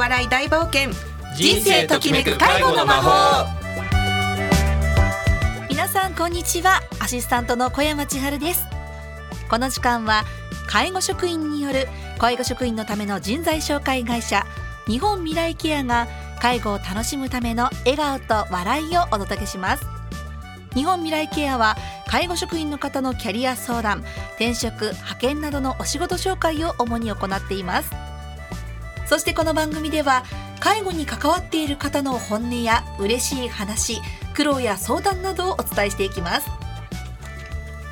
笑い大冒険。人生ときめく介護の魔法。皆さんこんにちは。アシスタントの小山千春です。この時間は介護職員による介護職員のための人材紹介会社日本未来ケアが介護を楽しむための笑顔と笑いをお届けします。日本未来ケアは介護職員の方のキャリア相談転職派遣などのお仕事紹介を主に行っています。そしてこの番組では介護に関わっている方の本音や嬉しい話苦労や相談などをお伝えしていきます。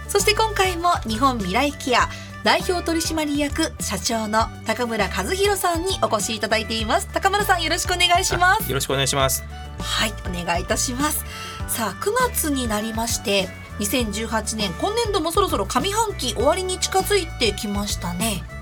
そして今回も日本未来ケア代表取締役社長の高村和弘さんにお越しいただいています。高村さんよろしくお願いします。よろしくお願いします。はいお願いいたします。さあ9月になりまして2018年今年度もそろそろ上半期終わりに近づいてきましたね。はい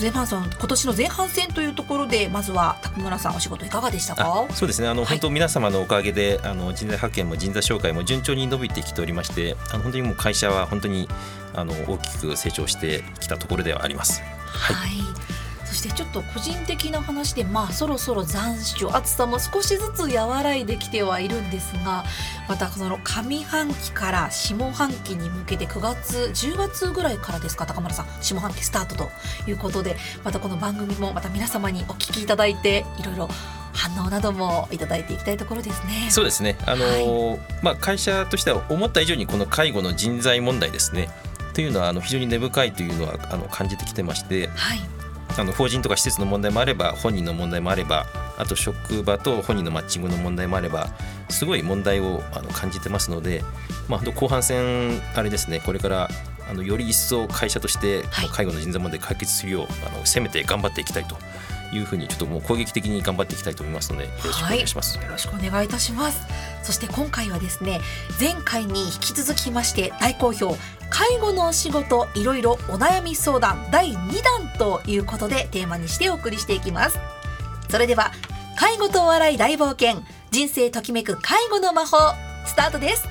前半さん今年の前半戦というところでまずは高村さんお仕事いかがでしたか？そうですね。あの、はい、本当皆様のおかげであの人材派遣も人材紹介も順調に伸びてきておりましてあの本当にもう会社は本当にあの大きく成長してきたところではあります。はい、はいそしてちょっと個人的な話でまあそろそろ残暑暑さも少しずつ和らいできてはいるんですがまたその上半期から下半期に向けて9月10月ぐらいからですか高丸さん下半期スタートということでまたこの番組もまた皆様にお聞きいただいていろいろ反応などもいただいていきたいところですね。そうですね。あのーはい、まあ会社としては思った以上にこの介護の人材問題ですね。というのはあの非常に根深いというのはあの感じてきてまして、はい、あの法人とか施設の問題もあれば本人の問題もあればあと職場と本人のマッチングの問題もあればすごい問題をあの感じてますので、まあ、後半戦あれですねこれからあのより一層会社として介護の人材問題解決するよう、あの攻めて頑張っていきたいというふうにちょっともう攻撃的に頑張っていきたいと思いますのでよろしくお願いします、はい、よろしくお願いいたします。そして今回はですね前回に引き続きまして大好評介護のお仕事いろいろお悩み相談第2弾ということでテーマにしてお送りしていきます。それでは介護とお笑い大冒険人生ときめく介護の魔法スタートです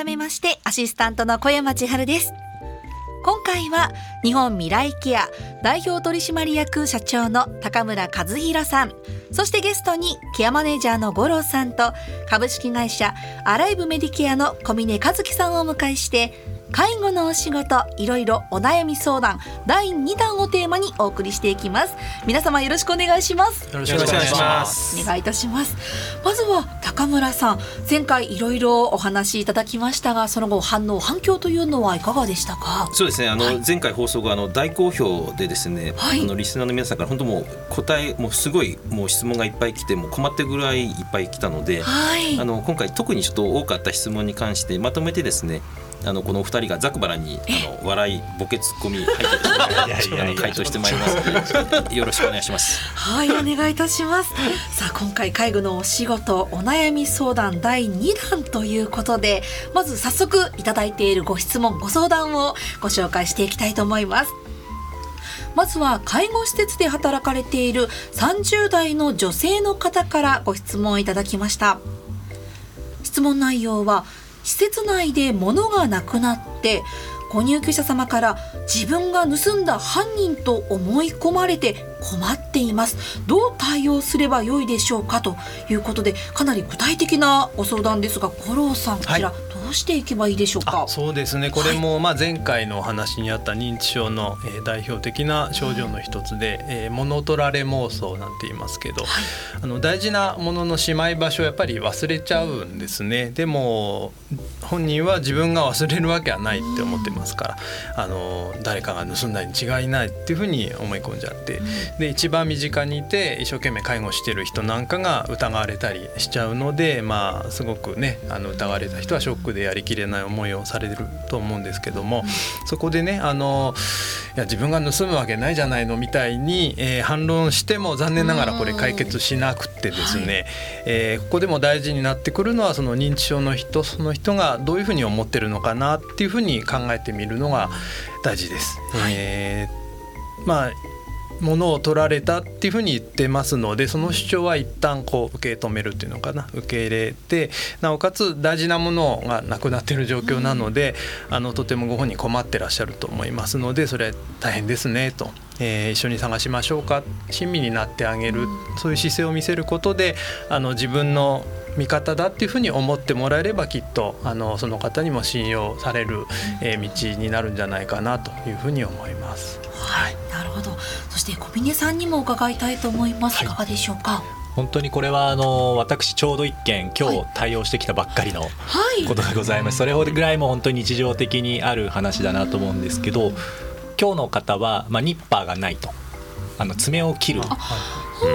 改めましてアシスタントの小山千春です。今回は日本未来ケア代表取締役社長の高村和弘さん。そしてゲストにケアマネージャーの五郎さんと株式会社アライブメディケアの小峰和樹さんをお迎えして介護のお仕事いろいろお悩み相談第2弾をテーマにお送りしていきます。皆様よろしくお願いします。よろしくお願いします。お願いいたします。まずは高村さん前回いろいろお話しいただきましたがその後反応反響というのはいかがでしたか？そうですね。あの、はい、前回放送があの大好評でですね、はい、あのリスナーの皆さんから本当もう答えもうすごいもう質問がいっぱい来ても困ってぐらいいっぱい来たので、はい、あの今回特にちょっと多かった質問に関してまとめてですねあのこのお二人がざくばらにあの笑いボケツッコミ 入ってですね回答してまいりますのでよろしくお願いします。はいお願いいたします。さあ今回介護のお仕事お悩み相談第2弾ということでまず早速いただいているご質問ご相談をご紹介していきたいと思います。まずは介護施設で働かれている30代の女性の方からご質問いただきました。質問内容は施設内で物がなくなってご入居者様から自分が盗んだ犯人と思い込まれて困っています。どう対応すればよいでしょうかということでかなり具体的なご相談ですが五郎さんこちら、はい。うしていけばいいでしょうか？そうですね。これもまあ前回のお話にあった認知症の、え代表的な症状の一つで、えー、物取られ妄想なんて言いますけど、はい、あの大事なもののしまい場所をやっぱり忘れちゃうんですね。でも本人は自分が忘れるわけはないって思ってますからあの誰かが盗んだに違いないっていうふうに思い込んじゃって。で一番身近にいて一生懸命介護してる人なんかが疑われたりしちゃうのでまあすごくねあの疑われた人はショックででやりきれない思いをされると思うんですけども、そこでねあのいや自分が盗むわけないじゃないのみたいに、えー、反論しても残念ながらこれ解決しなくてですね、はい、えー、ここでも大事になってくるのはその認知症の人その人がどういうふうに思ってるのかなっていうふうに考えてみるのが大事です。はい、えー、まあものを取られたっていうふうに言ってますのでその主張は一旦こう受け止めるっていうのかな受け入れてなおかつ大事なものがなくなっている状況なので、あのとてもご本人困ってらっしゃると思いますのでそれ大変ですねと。えー、一緒に探しましょうか親身になってあげるそういう姿勢を見せることであの自分の味方だっていうふうに思ってもらえればきっとあのその方にも信用される、えー、道になるんじゃないかなというふうに思います。はい、なるほど。そして小峰さんにも伺いたいと思います。い。かがでしょうか？本当にこれはあの私ちょうど一件今日対応してきたばっかりのことがございます、それぐらいも本当に日常的にある話だなと思うんですけど今日の方は、まあ、ニッパーがないと。あの爪を切る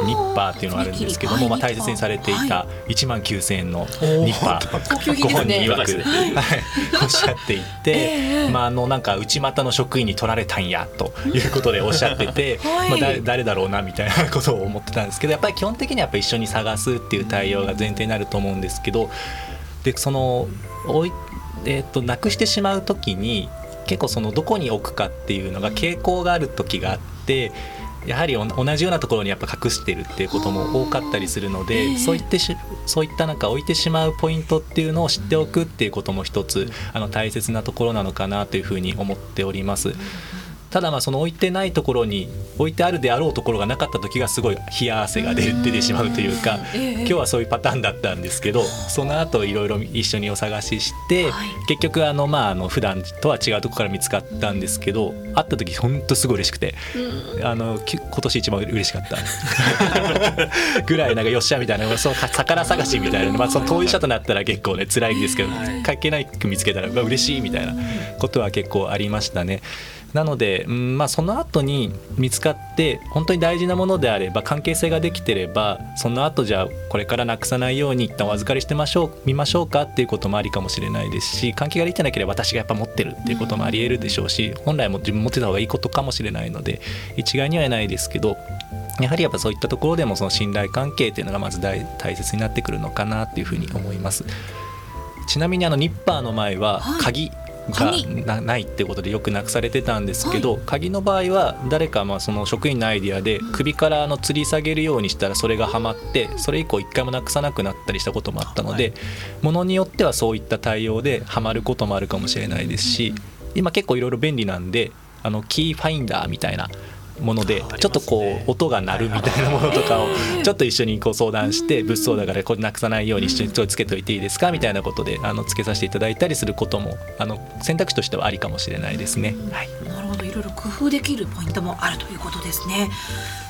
ニッパーっていうのがあるんですけども、まあ、大切にされていた1万9,000円のニッパー。ご本人曰く、おっしゃっていて、まあ、あのなんか内股の職員に取られたんやということでおっしゃってて、まあ、誰だろうなみたいなことを思ってたんですけどやっぱり基本的にはやっぱ一緒に探すっていう対応が前提になると思うんですけどでそのおい、えー、となくしてしまう時に結構そのどこに置くかっていうのが傾向がある時があって。やはり同じようなところにやっぱ隠してるっていうことも多かったりするので、そういってしそういったなんか置いてしまうポイントっていうのを知っておくっていうことも一つあの大切なところなのかなというふうに思っております。ただまあその置いてないところに置いてあるであろうところがなかった時がすごい冷や汗が出出てしまうというか、今日はそういうパターンだったんですけどその後いろいろ一緒にお探しして、結局あのまああの普段とは違うところから見つかったんですけど会った時本当すごい嬉しくて、あの今年一番嬉しかった。ぐらいなんかよっしゃみたいなその宝探しみたいな、まあ、その当事者となったら結構ね辛いんですけど、関係ないく見つけたら嬉しいみたいなことは結構ありましたね。なので、うんまあ、その後に見つかって本当に大事なものであれば関係性ができてればその後じゃあこれからなくさないように一旦お預かりしてましょう見ましょうかっていうこともありかもしれないですし関係ができてなければ私がやっぱ持ってるっていうこともありえるでしょうし本来も自分持ってた方がいいことかもしれないので一概には言えないですけどやはりやっぱそういったところでもその信頼関係っていうのがまず大大切になってくるのかなっていうふうに思います。ちなみにあのニッパーの前は鍵、はいがないってことでよくなくされてたんですけど、はい、鍵の場合は誰かまあその職員のアイディアで首からあの吊り下げるようにしたらそれがはまってそれ以降一回もなくさなくなったりしたこともあったので、ものによってはそういった対応ではまることもあるかもしれないですし今結構いろいろ便利なんであのキーファインダーみたいなものでちょっとこう音が鳴るみたいなものとかを ちょっと一緒にこう相談して物騒だからこれなくさないように一緒につけといていいですか？みたいなことであのつけさせていただいたりすることもあの選択肢としてはありかもしれないですね。はい、なるほど。いろいろ工夫できるポイントもあるということですね。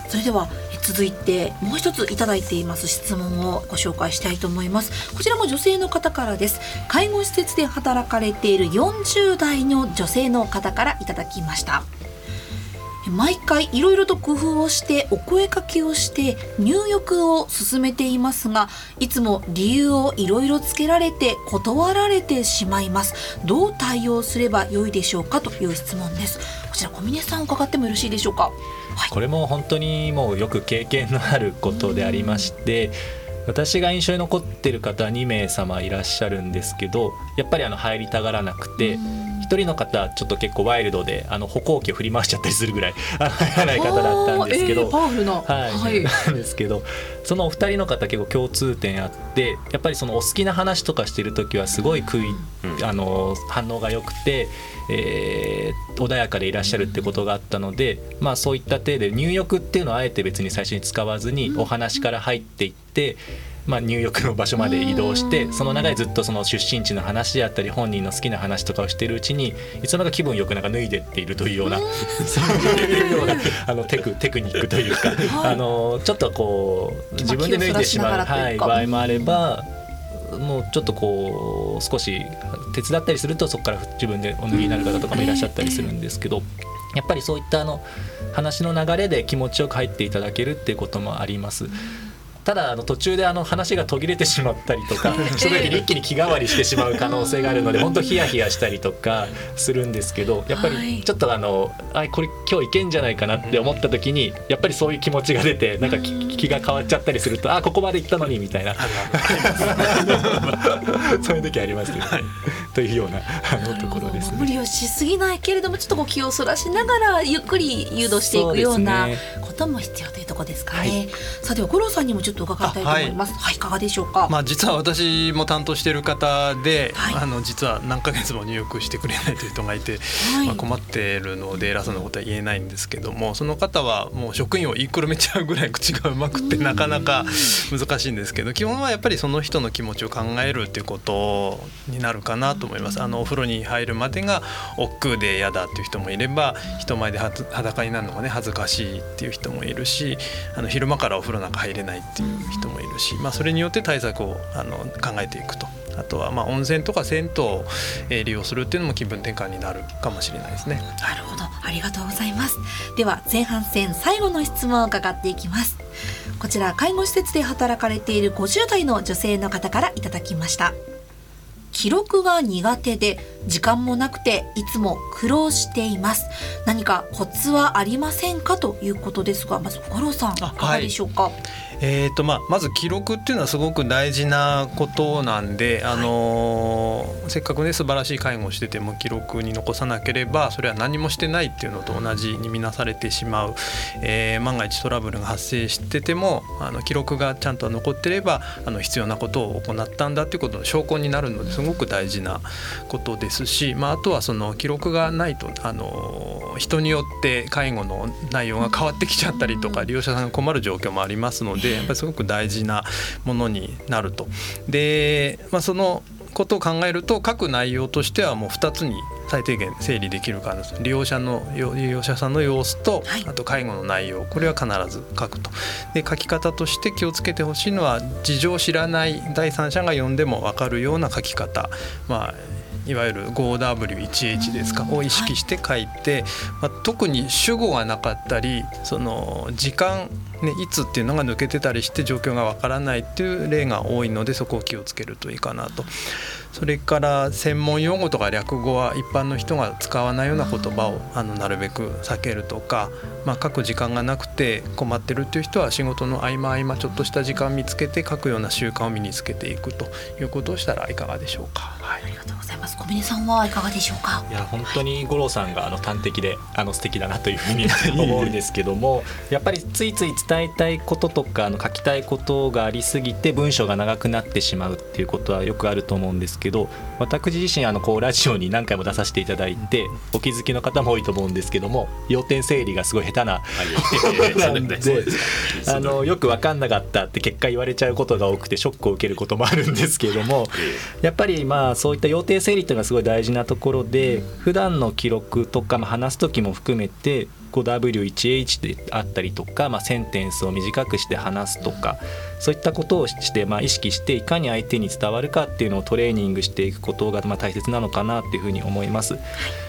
それでは続いてもう一ついただいています質問をご紹介したいと思います。こちらも女性の方からです。介護施設で働かれている40代の女性の方からいただきました毎回いろいろと工夫をしてお声かけをして入浴を進めていますがいつも理由をいろいろつけられて断られてしまいます。どう対応すればよいでしょうかという質問です。こちら小峰さん伺ってもよろしいでしょうか、はい、これも本当にもうよく経験のあることでありまして、私が印象に残ってる方2名様いらっしゃるんですけどやっぱりあの入りたがらなくて1人の方ちょっと結構ワイルドであの歩行器を振り回しちゃったりするぐらい入らない方だったんですけど、えー、パワフルな、はい、はい、なんですけどそのお二人の方結構共通点あってやっぱりそのお好きな話とかしてる時はすごい食い、あの反応が良くて。えー、穏やかでいらっしゃるってことがあったので、まあ、そういった体で入浴っていうのはあえて別に最初に使わずにお話から入っていって。まあ、入浴の場所まで移動してその中でずっとその出身地の話であったり本人の好きな話とかをしているうちにいつの間にか気分よくなんか脱いでっているというようなそういうようなあのテクテクニックというか、はい、あのちょっとこう自分で脱いでしまう、はい、場合もあれば。もうちょっとこう少し手伝ったりするとそこから自分でお脱ぎになる方とかもいらっしゃったりするんですけどやっぱりそういったあの話の流れで気持ちよく入っていただけるっていうこともあります。ただあの途中であの話が途切れてしまったりとかその時に一気に気変わりしてしまう可能性があるので本当ヒヤヒヤしたりとかするんですけどやっぱりちょっとあのあこれ今日いけんじゃないかなって思った時にやっぱりそういう気持ちが出てなんか気が変わっちゃったりするとあここまで行ったのにみたいな。そういう時ありますよね。というようなあのところです、ね、無理をしすぎないけれどもちょっとこう気をそらしながらゆっくり誘導していくようなことも必要というところですかね。はい、さあでは五郎さんにもちょっと伺いたいと思います。はい、はい、いかがでしょうか？まあ実は私も担当している方で、はい、あの実は何ヶ月も入浴してくれないという人がいて、まあ困っているので偉そうなことは言えないんですけども、その方はもう職員を言いくるめちゃうぐらい口がうまくてなかなか難しいんですけど、基本はやっぱりその人の気持ちを考えるっていうことになるかなとと思います。あのお風呂に入るまでが億劫で嫌だっていう人もいれば、人前で裸になるのがね恥ずかしいっていう人もいるし、あの昼間からお風呂なんか入れないっていう人もいるし、まあそれによって対策をあの考えていくと。あとはまあ温泉とか銭湯を利用するっていうのも気分転換になるかもしれないですね。なるほど、ありがとうございます。では前半戦最後の質問を伺っていきます。こちら介護施設で働かれている50代の女性の方からいただきました。記録が苦手で時間もなくていつも苦労しています。何かコツはありませんかということですがまず五郎さんいかがでしょうか、はい。えーとまあ、まず記録っていうのはすごく大事なことなんで、あのー、せっかくね素晴らしい介護をしてても記録に残さなければそれは何もしてないっていうのと同じに見なされてしまう、えー、万が一トラブルが発生しててもあの記録がちゃんと残ってればあの必要なことを行ったんだっていうことの証拠になるのですごく大事なことですし、まあ、あとはその記録がないと、あのー、人によって介護の内容が変わってきちゃったりとか利用者さんが困る状況もありますので。でやっぱりすごく大事なものになると。で、まあ、そのことを考えると書く内容としてはもう2つに最低限整理できるから利用者の利用者さんの様子と、あと介護の内容これは必ず書くとで書き方として気をつけてほしいのは事情を知らない第三者が読んでも分かるような書き方まあいわゆる 5W1H ですかを意識して書いて、まあ、特に主語がなかったりその時間ね、いつっていうのが抜けてたりして状況がわからないっていう例が多いのでそこを気をつけるといいかなと。それから専門用語とか略語は一般の人が使わないような言葉をあのなるべく避けるとか、まあ、書く時間がなくて困ってるっていう人は仕事の合間合間ちょっとした時間見つけて書くような習慣を身につけていくということをしたらいかがでしょうか。はい、ありがとうございます。小峰さんはいかがでしょうか？い。や本当に五郎さんがあの端的であの素敵だなというふうに思うんですけども やっぱりついつい伝えたいこととかあの書きたいことがありすぎて文章が長くなってしまうっていうことはよくあると思うんですけど私自身あのこうラジオに何回も出させていただいてお気づきの方も多いと思うんですけども要点整理がすごい下手な なんであのよく分かんなかったって結果言われちゃうことが多くてショックを受けることもあるんですけれどもやっぱりまあそういった要点整理っていうのがすごい大事なところで普段の記録とか、まあ、話す時も含めて 5W1H であったりとか、まあ、センテンスを短くして話すとかそういったことをして、まあ、意識していかに相手に伝わるかっていうのをトレーニングしていくことがまあ大切なのかなっていうふうに思います。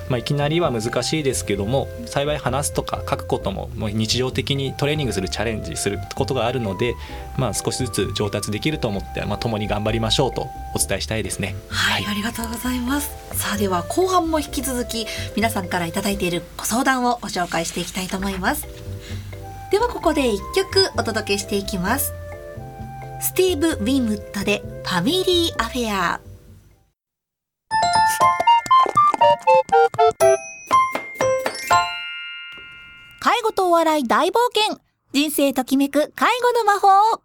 まあ、いきなりは難しいですけども幸い話すとか書くことももう日常的にトレーニングするチャレンジすることがあるので、まあ、少しずつ上達できると思って、まあ、共に頑張りましょうとお伝えしたいですね。はい、はい、ありがとうございます。さあでは後半も引き続き皆さんから頂いているご相談をご紹介していきたいと思います。ではここで1曲お届けしていきますスティーブ・ウィンウッドでファミリーアフェア。介護とお笑い大冒険。人生ときめく介護の魔法。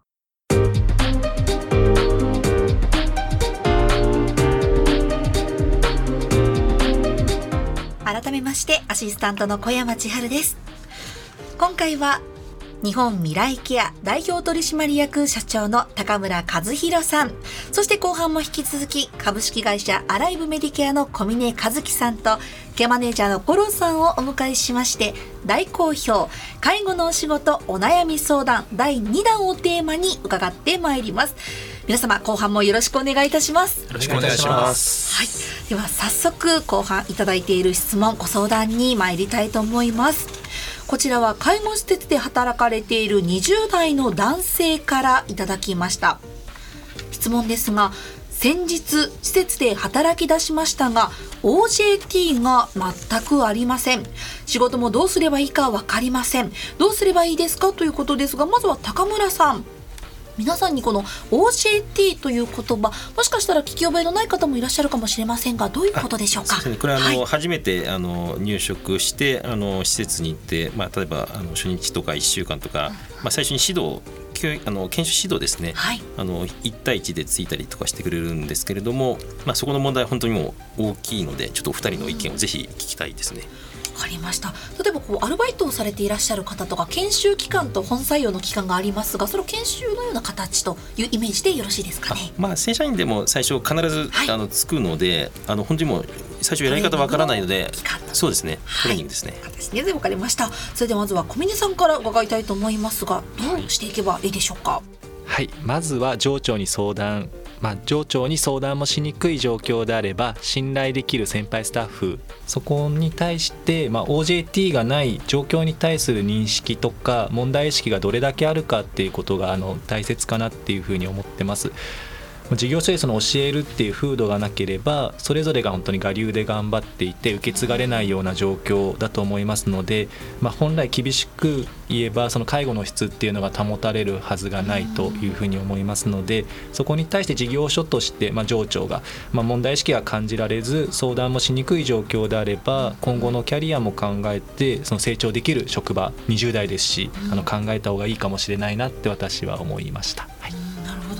改めましてアシスタントの小山千春です。今回は日本未来ケア代表取締役社長の高村和弘さん、そして後半も引き続き株式会社アライブメディケアの小峰和樹さんとケアマネージャーの五郎さんをお迎えしまして大好評。介護のお仕事お悩み相談第2弾をテーマに伺ってまいります。皆様後半もよろしくお願いいたします。よろしくお願いします。はい。では早速後半いただいている質問ご相談に参りたいと思いますこちらは介護施設で働かれている20代の男性からいただきました。質問ですが先日施設で働き出しましたが OJT が全くありません。仕事もどうすればいいか分かりません。どうすればいいですか？ということですがまずは高村さん。皆さんにこの OJT という言葉もしかしたら聞き覚えのない方もいらっしゃるかもしれませんがどういうことでしょうか？うね、これはあの、はい、初めてあの入職してあの施設に行って、まあ、例えばあの初日とか1週間とか、まあ、最初に指導あの研修指導ですね、はい、あの1対1でついたりとかしてくれるんですけれども、まあ、そこの問題は本当にもう大きいのでちょっとお二人の意見をぜひ聞きたいですね。かりました。例えばこうアルバイトをされていらっしゃる方とか研修期間と本採用の期間がありますがその研修のような形というイメージでよろしいですかね？まあ正社員でも最初必ず、はい、あのつくのであの本当にもう最初やり方わからないのでそうですね。トレーニングですね、はい、です。ねで分かりました。それではまずは小峰さんから伺いたいと思いますがどうしていけばいいでしょうか？はい。まずは上長に相談まあ、上長に相談もしにくい状況であれば信頼できる先輩スタッフそこに対して、まあ、OJT がない状況に対する認識とか問題意識がどれだけあるかっていうことがあの大切かなっていうふうに思ってます。事業所でその教えるっていう風土がなければそれぞれが本当に我流で頑張っていて受け継がれないような状況だと思いますので、まあ、本来厳しく言えばその介護の質っていうのが保たれるはずがないというふうに思いますのでそこに対して事業所として、まあ、上長が、まあ、問題意識が感じられず相談もしにくい状況であれば今後のキャリアも考えてその成長できる職場20代ですしあの考えた方がいいかもしれないなって私は思いました。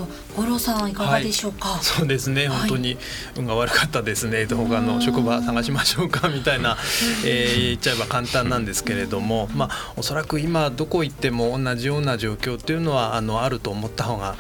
はい五郎さんいかがでしょうか、はい、そうですね、本当に運が悪かったですね。他の職場探しましょうかみたいな、えー、言っちゃえば簡単なんですけれども。まあおそらく今どこ行っても同じような状況っていうのはあのあると思った方が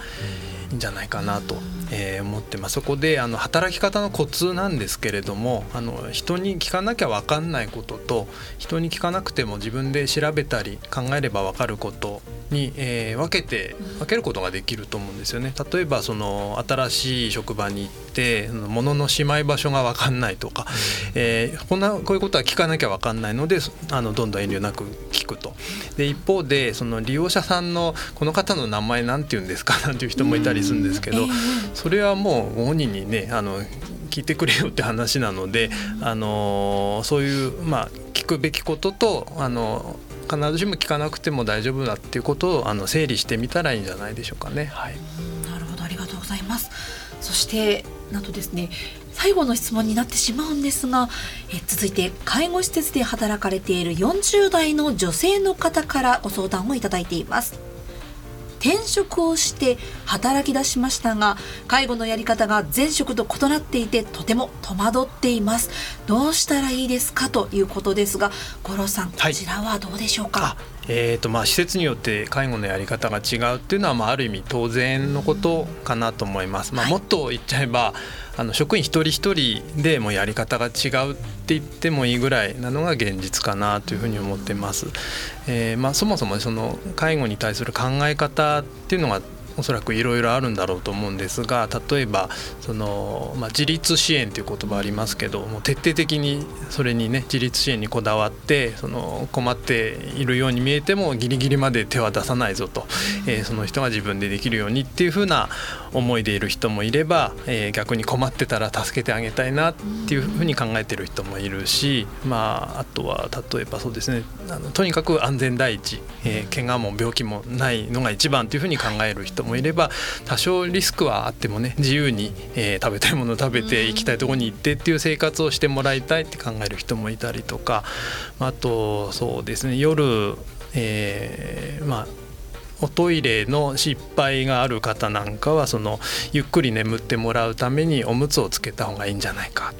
いいんじゃないかなと。えー、思ってますそこであの働き方のコツなんですけれどもあの人に聞かなきゃ分かんないことと人に聞かなくても自分で調べたり考えれば分かることに、えー、分けて分けることができると思うんですよね。例えばその新しい職場に行って物のしまい場所が分かんないとか、えー、こんなこういうことは聞かなきゃ分かんないのであのどんどん遠慮なく聞くと。で一方でその利用者さんのこの方の名前なんて言うんですか なんていう人もいたりするんですけど、それはもうご本人にねあの聞いてくれよって話なので、あのそういうまあ聞くべきこととあの必ずしも聞かなくても大丈夫だっていうことをあの整理してみたらいいんじゃないでしょうかね。はい、なるほどありがとうございます。そしてなどですね最後の質問になってしまうんですがえ続いて介護施設で働かれている40代の女性の方からご相談をいただいています。転職をして働き出しましたが介護のやり方が前職と異なっていてとても戸惑っています。どうしたらいいですかということですが五郎さんこちらはどうでしょうか、はいえーとまあ、施設によって介護のやり方が違うっていうのは、まあ、ある意味当然のことかなと思います。まあ、もっと言っちゃえばあの職員一人一人でもやり方が違うって言ってもいいぐらいなのが現実かなというふうに思ってます。えーまあ、そもそもその介護に対する考え方っていうのがおそらくいろいろあるんだろうと思うんですが例えばその、まあ、自立支援という言葉ありますけども徹底的にそれにね自立支援にこだわってその困っているように見えてもギリギリまで手は出さないぞと、えー、その人が自分でできるようにっていうふうな思いでいる人もいれば、えー、逆に困ってたら助けてあげたいなっていうふうに考えてる人もいるし、まあ、あとは例えばそうですねあのとにかく安全第一、えー、怪我も病気もないのが一番というふうに考える人もいれば多少リスクはあってもね自由に、えー、食べたいものを食べて行きたいとこに行ってっていう生活をしてもらいたいって考える人もいたりとかあとそうですね夜、えー、まあおトイレの失敗がある方なんかはそのゆっくり眠ってもらうためにおむつをつけた方がいいんじゃないか。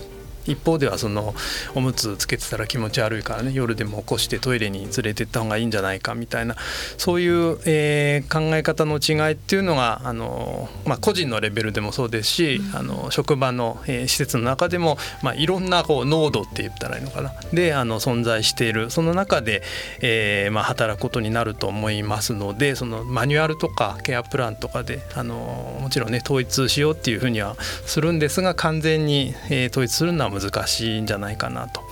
一方ではそのおむつつけてたら気持ち悪いからね。夜でも起こしてトイレに連れてった方がいいんじゃないかみたいなそういう、えー、考え方の違いっていうのがあの、まあ、個人のレベルでもそうですし、うん、あの職場の、えー、施設の中でも、まあ、いろんなこう濃度って言ったらいいのかな。であの存在している。その中で、えーまあ、働くことになると思いますのでそのマニュアルとかケアプランとかであのもちろんね統一しようっていうふうにはするんですが完全に、えー、統一するのは難しいんじゃないかなと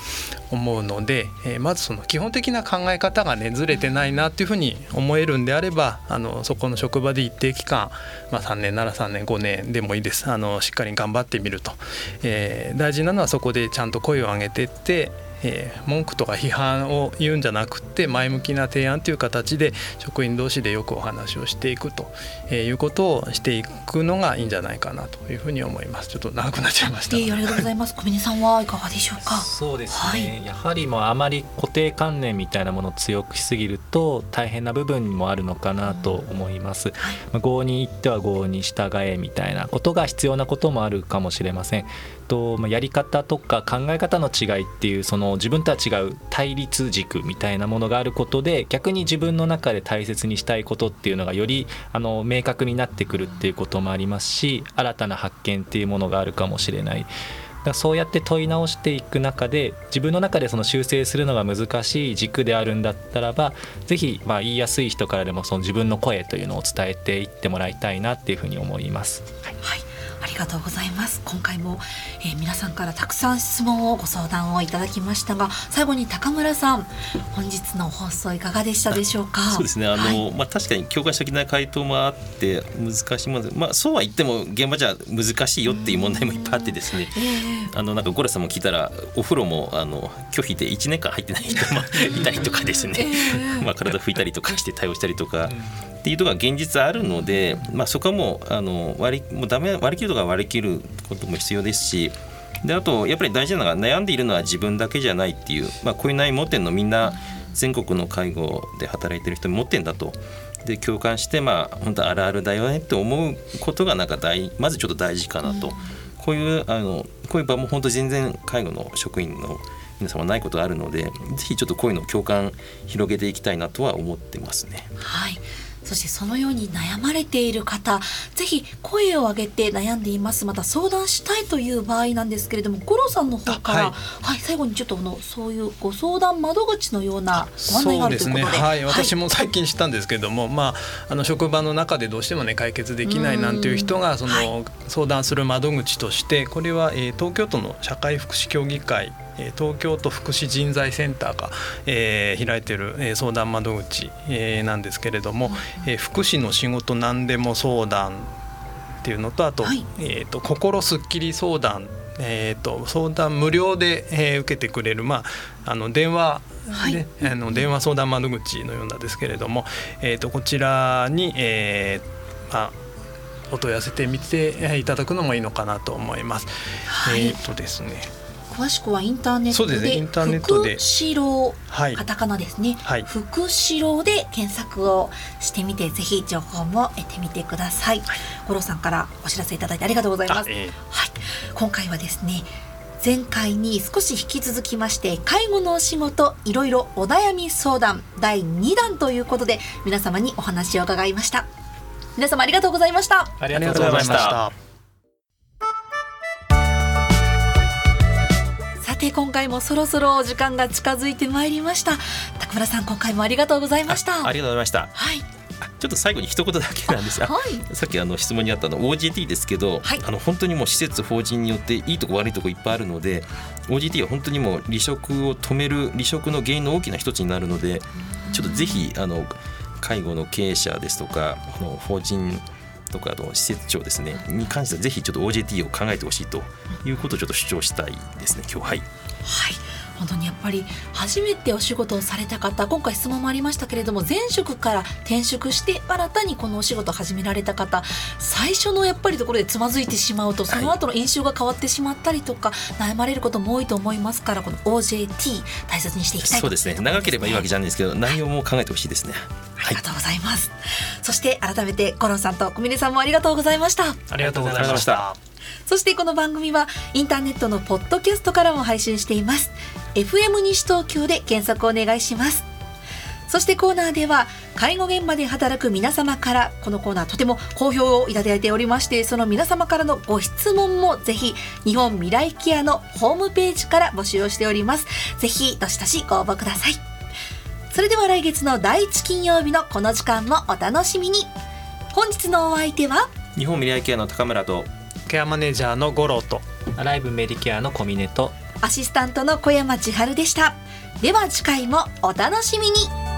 思うので、えー、まずその基本的な考え方がねずれてないなっていうふうに思えるんであればあのそこの職場で一定期間、まあ、3年なら3年5年でもいいです。あのしっかり頑張ってみると、えー、大事なのはそこでちゃんと声を上げてってえー、文句とか批判を言うんじゃなくて前向きな提案という形で職員同士でよくお話をしていくということをしていくのがいいんじゃないかなというふうに思います。ちょっと長くなっちゃいました、えー、ありがとうございます。小峰さんはいかがでしょうか？そうですね、はい、やはりもうあまり固定観念みたいなものを強くしすぎると大変な部分もあるのかなと思います、はい、まあ、合に行っては合に従えみたいなことが必要なこともあるかもしれませんと、まあ、やり方とか考え方の違いっていうその自分とは違う対立軸みたいなものがあることで逆に自分の中で大切にしたいことっていうのがよりあの明確になってくるっていうこともありますし新たな発見っていうものがあるかもしれない。だそうやって問い直していく中で自分の中でその修正するのが難しい軸であるんだったらば是非ま言いやすい人からでもその自分の声というのを伝えていってもらいたいなっていうふうに思います。はい、はいありがとうございます。今回も、えー、皆さんからたくさん質問をご相談をいただきましたが最後に高村さん本日の放送いかがでしたでしょうか？そうですね。あの、はい、まあ確かに教科書的な回答もあって難しいものでまあそうは言っても現場じゃ難しいよっていう問題もいっぱいあってですね、えー、あのなんかゴラさんも聞いたらお風呂もあの拒否で1年間入ってない人も いたりとかですね、えー、まあ体拭いたりとかして対応したりとか。っていうのが現実あるので、まあ、そこはもうあの割りもうダメ割り切るとか割り切ることも必要ですしであとやっぱり大事なのが悩んでいるのは自分だけじゃないっていう、まあ、こういう悩み持ってるのみんな全国の介護で働いてる人持ってんだと。で共感してまあ本当あるあるだよねって思うことがなんか大まずちょっと大事かなと、こういうあのこういう場も本当全然介護の職員の皆様ないことがあるのでぜひちょっとこういうのを共感広げていきたいなとは思ってますね。はいそしてそのように悩まれている方ぜひ声を上げて悩んでいます。また相談したいという場合なんですけれども五郎さんの方から、はい、はい、最後にちょっとのそういうご相談窓口のようなご案内があるということで、ね、はい、私も最近知ったんですけれども、まああの職場の中でどうしてもね解決できないなんていう人がその、相談する窓口としてこれは、えー、東京都の社会福祉協議会東京都福祉人材センターが、えー、開いている、えー、相談窓口、えー、なんですけれども、えー、福祉の仕事何でも相談っていうのとあと,、えーと、心すっきり相談えーと、相談無料で、えー、受けてくれる、まあ、あの電話ね、はい、あの電話相談窓口のようなんですけれども、えーと、こちらに、えーまあ、お問い合わせてみていただくのもいいのかなと思います。はい、えっ、ー、とですね詳しくはインターネットで、ね、インターネットで。福祉郎、はい、カタカナですね、はい、福祉郎で検索をしてみてぜひ情報も得てみてください、はい、五郎さんからお知らせいただいてありがとうございます、えー、はい、今回はですね前回に少し引き続きまして介護のお仕事いろいろお悩み相談第2弾ということで皆様にお話を伺いました。皆様ありがとうございました。ありがとうございましたて今回もそろそろ時間が近づいてまいりました。高村さん今回もありがとうございました。ありがとうございました。はい。ちょっと最後に一言だけなんですが、はい、さっきあの質問にあったの OGT ですけど、はい、あの本当にもう施設法人によっていいとこ悪いとこいっぱいあるので OGT は本当にもう離職を止める離職の原因の大きな一つになるのでちょっとぜひあの介護の経営者ですとかあの法人とかの施設長ですねに関してはぜひちょっと OJT を考えてほしいということをちょっと主張したいですね今日はい。はい本当にやっぱり初めてお仕事をされた方今回質問もありましたけれども前職から転職して新たにこのお仕事を始められた方最初のやっぱりところでつまずいてしまうとその後の印象が変わってしまったりとか、悩まれることも多いと思いますからこの OJT 大切にしていきたいそうですね。長ければい。いわけじゃないんですけど内容も考えてほしいですね、ありがとうございます、そして改めて五郎さんと小峰さんもありがとうございました。ありがとうございました。そしてこの番組はインターネットのポッドキャストからも配信しています FM 西東京で検索お願いします。そしてコーナーでは介護現場で働く皆様からこのコーナーとても好評をいただいておりましてその皆様からのご質問もぜひ日本未来ケアのホームページから募集をしております。ぜひどしどしご応募ください。それでは来月の第1金曜日のこの時間もお楽しみに。本日のお相手は日本未来ケアの高村とケアマネージャーの五郎とアライブメディケアの小峰とアシスタントの小山千春でした。では次回もお楽しみに。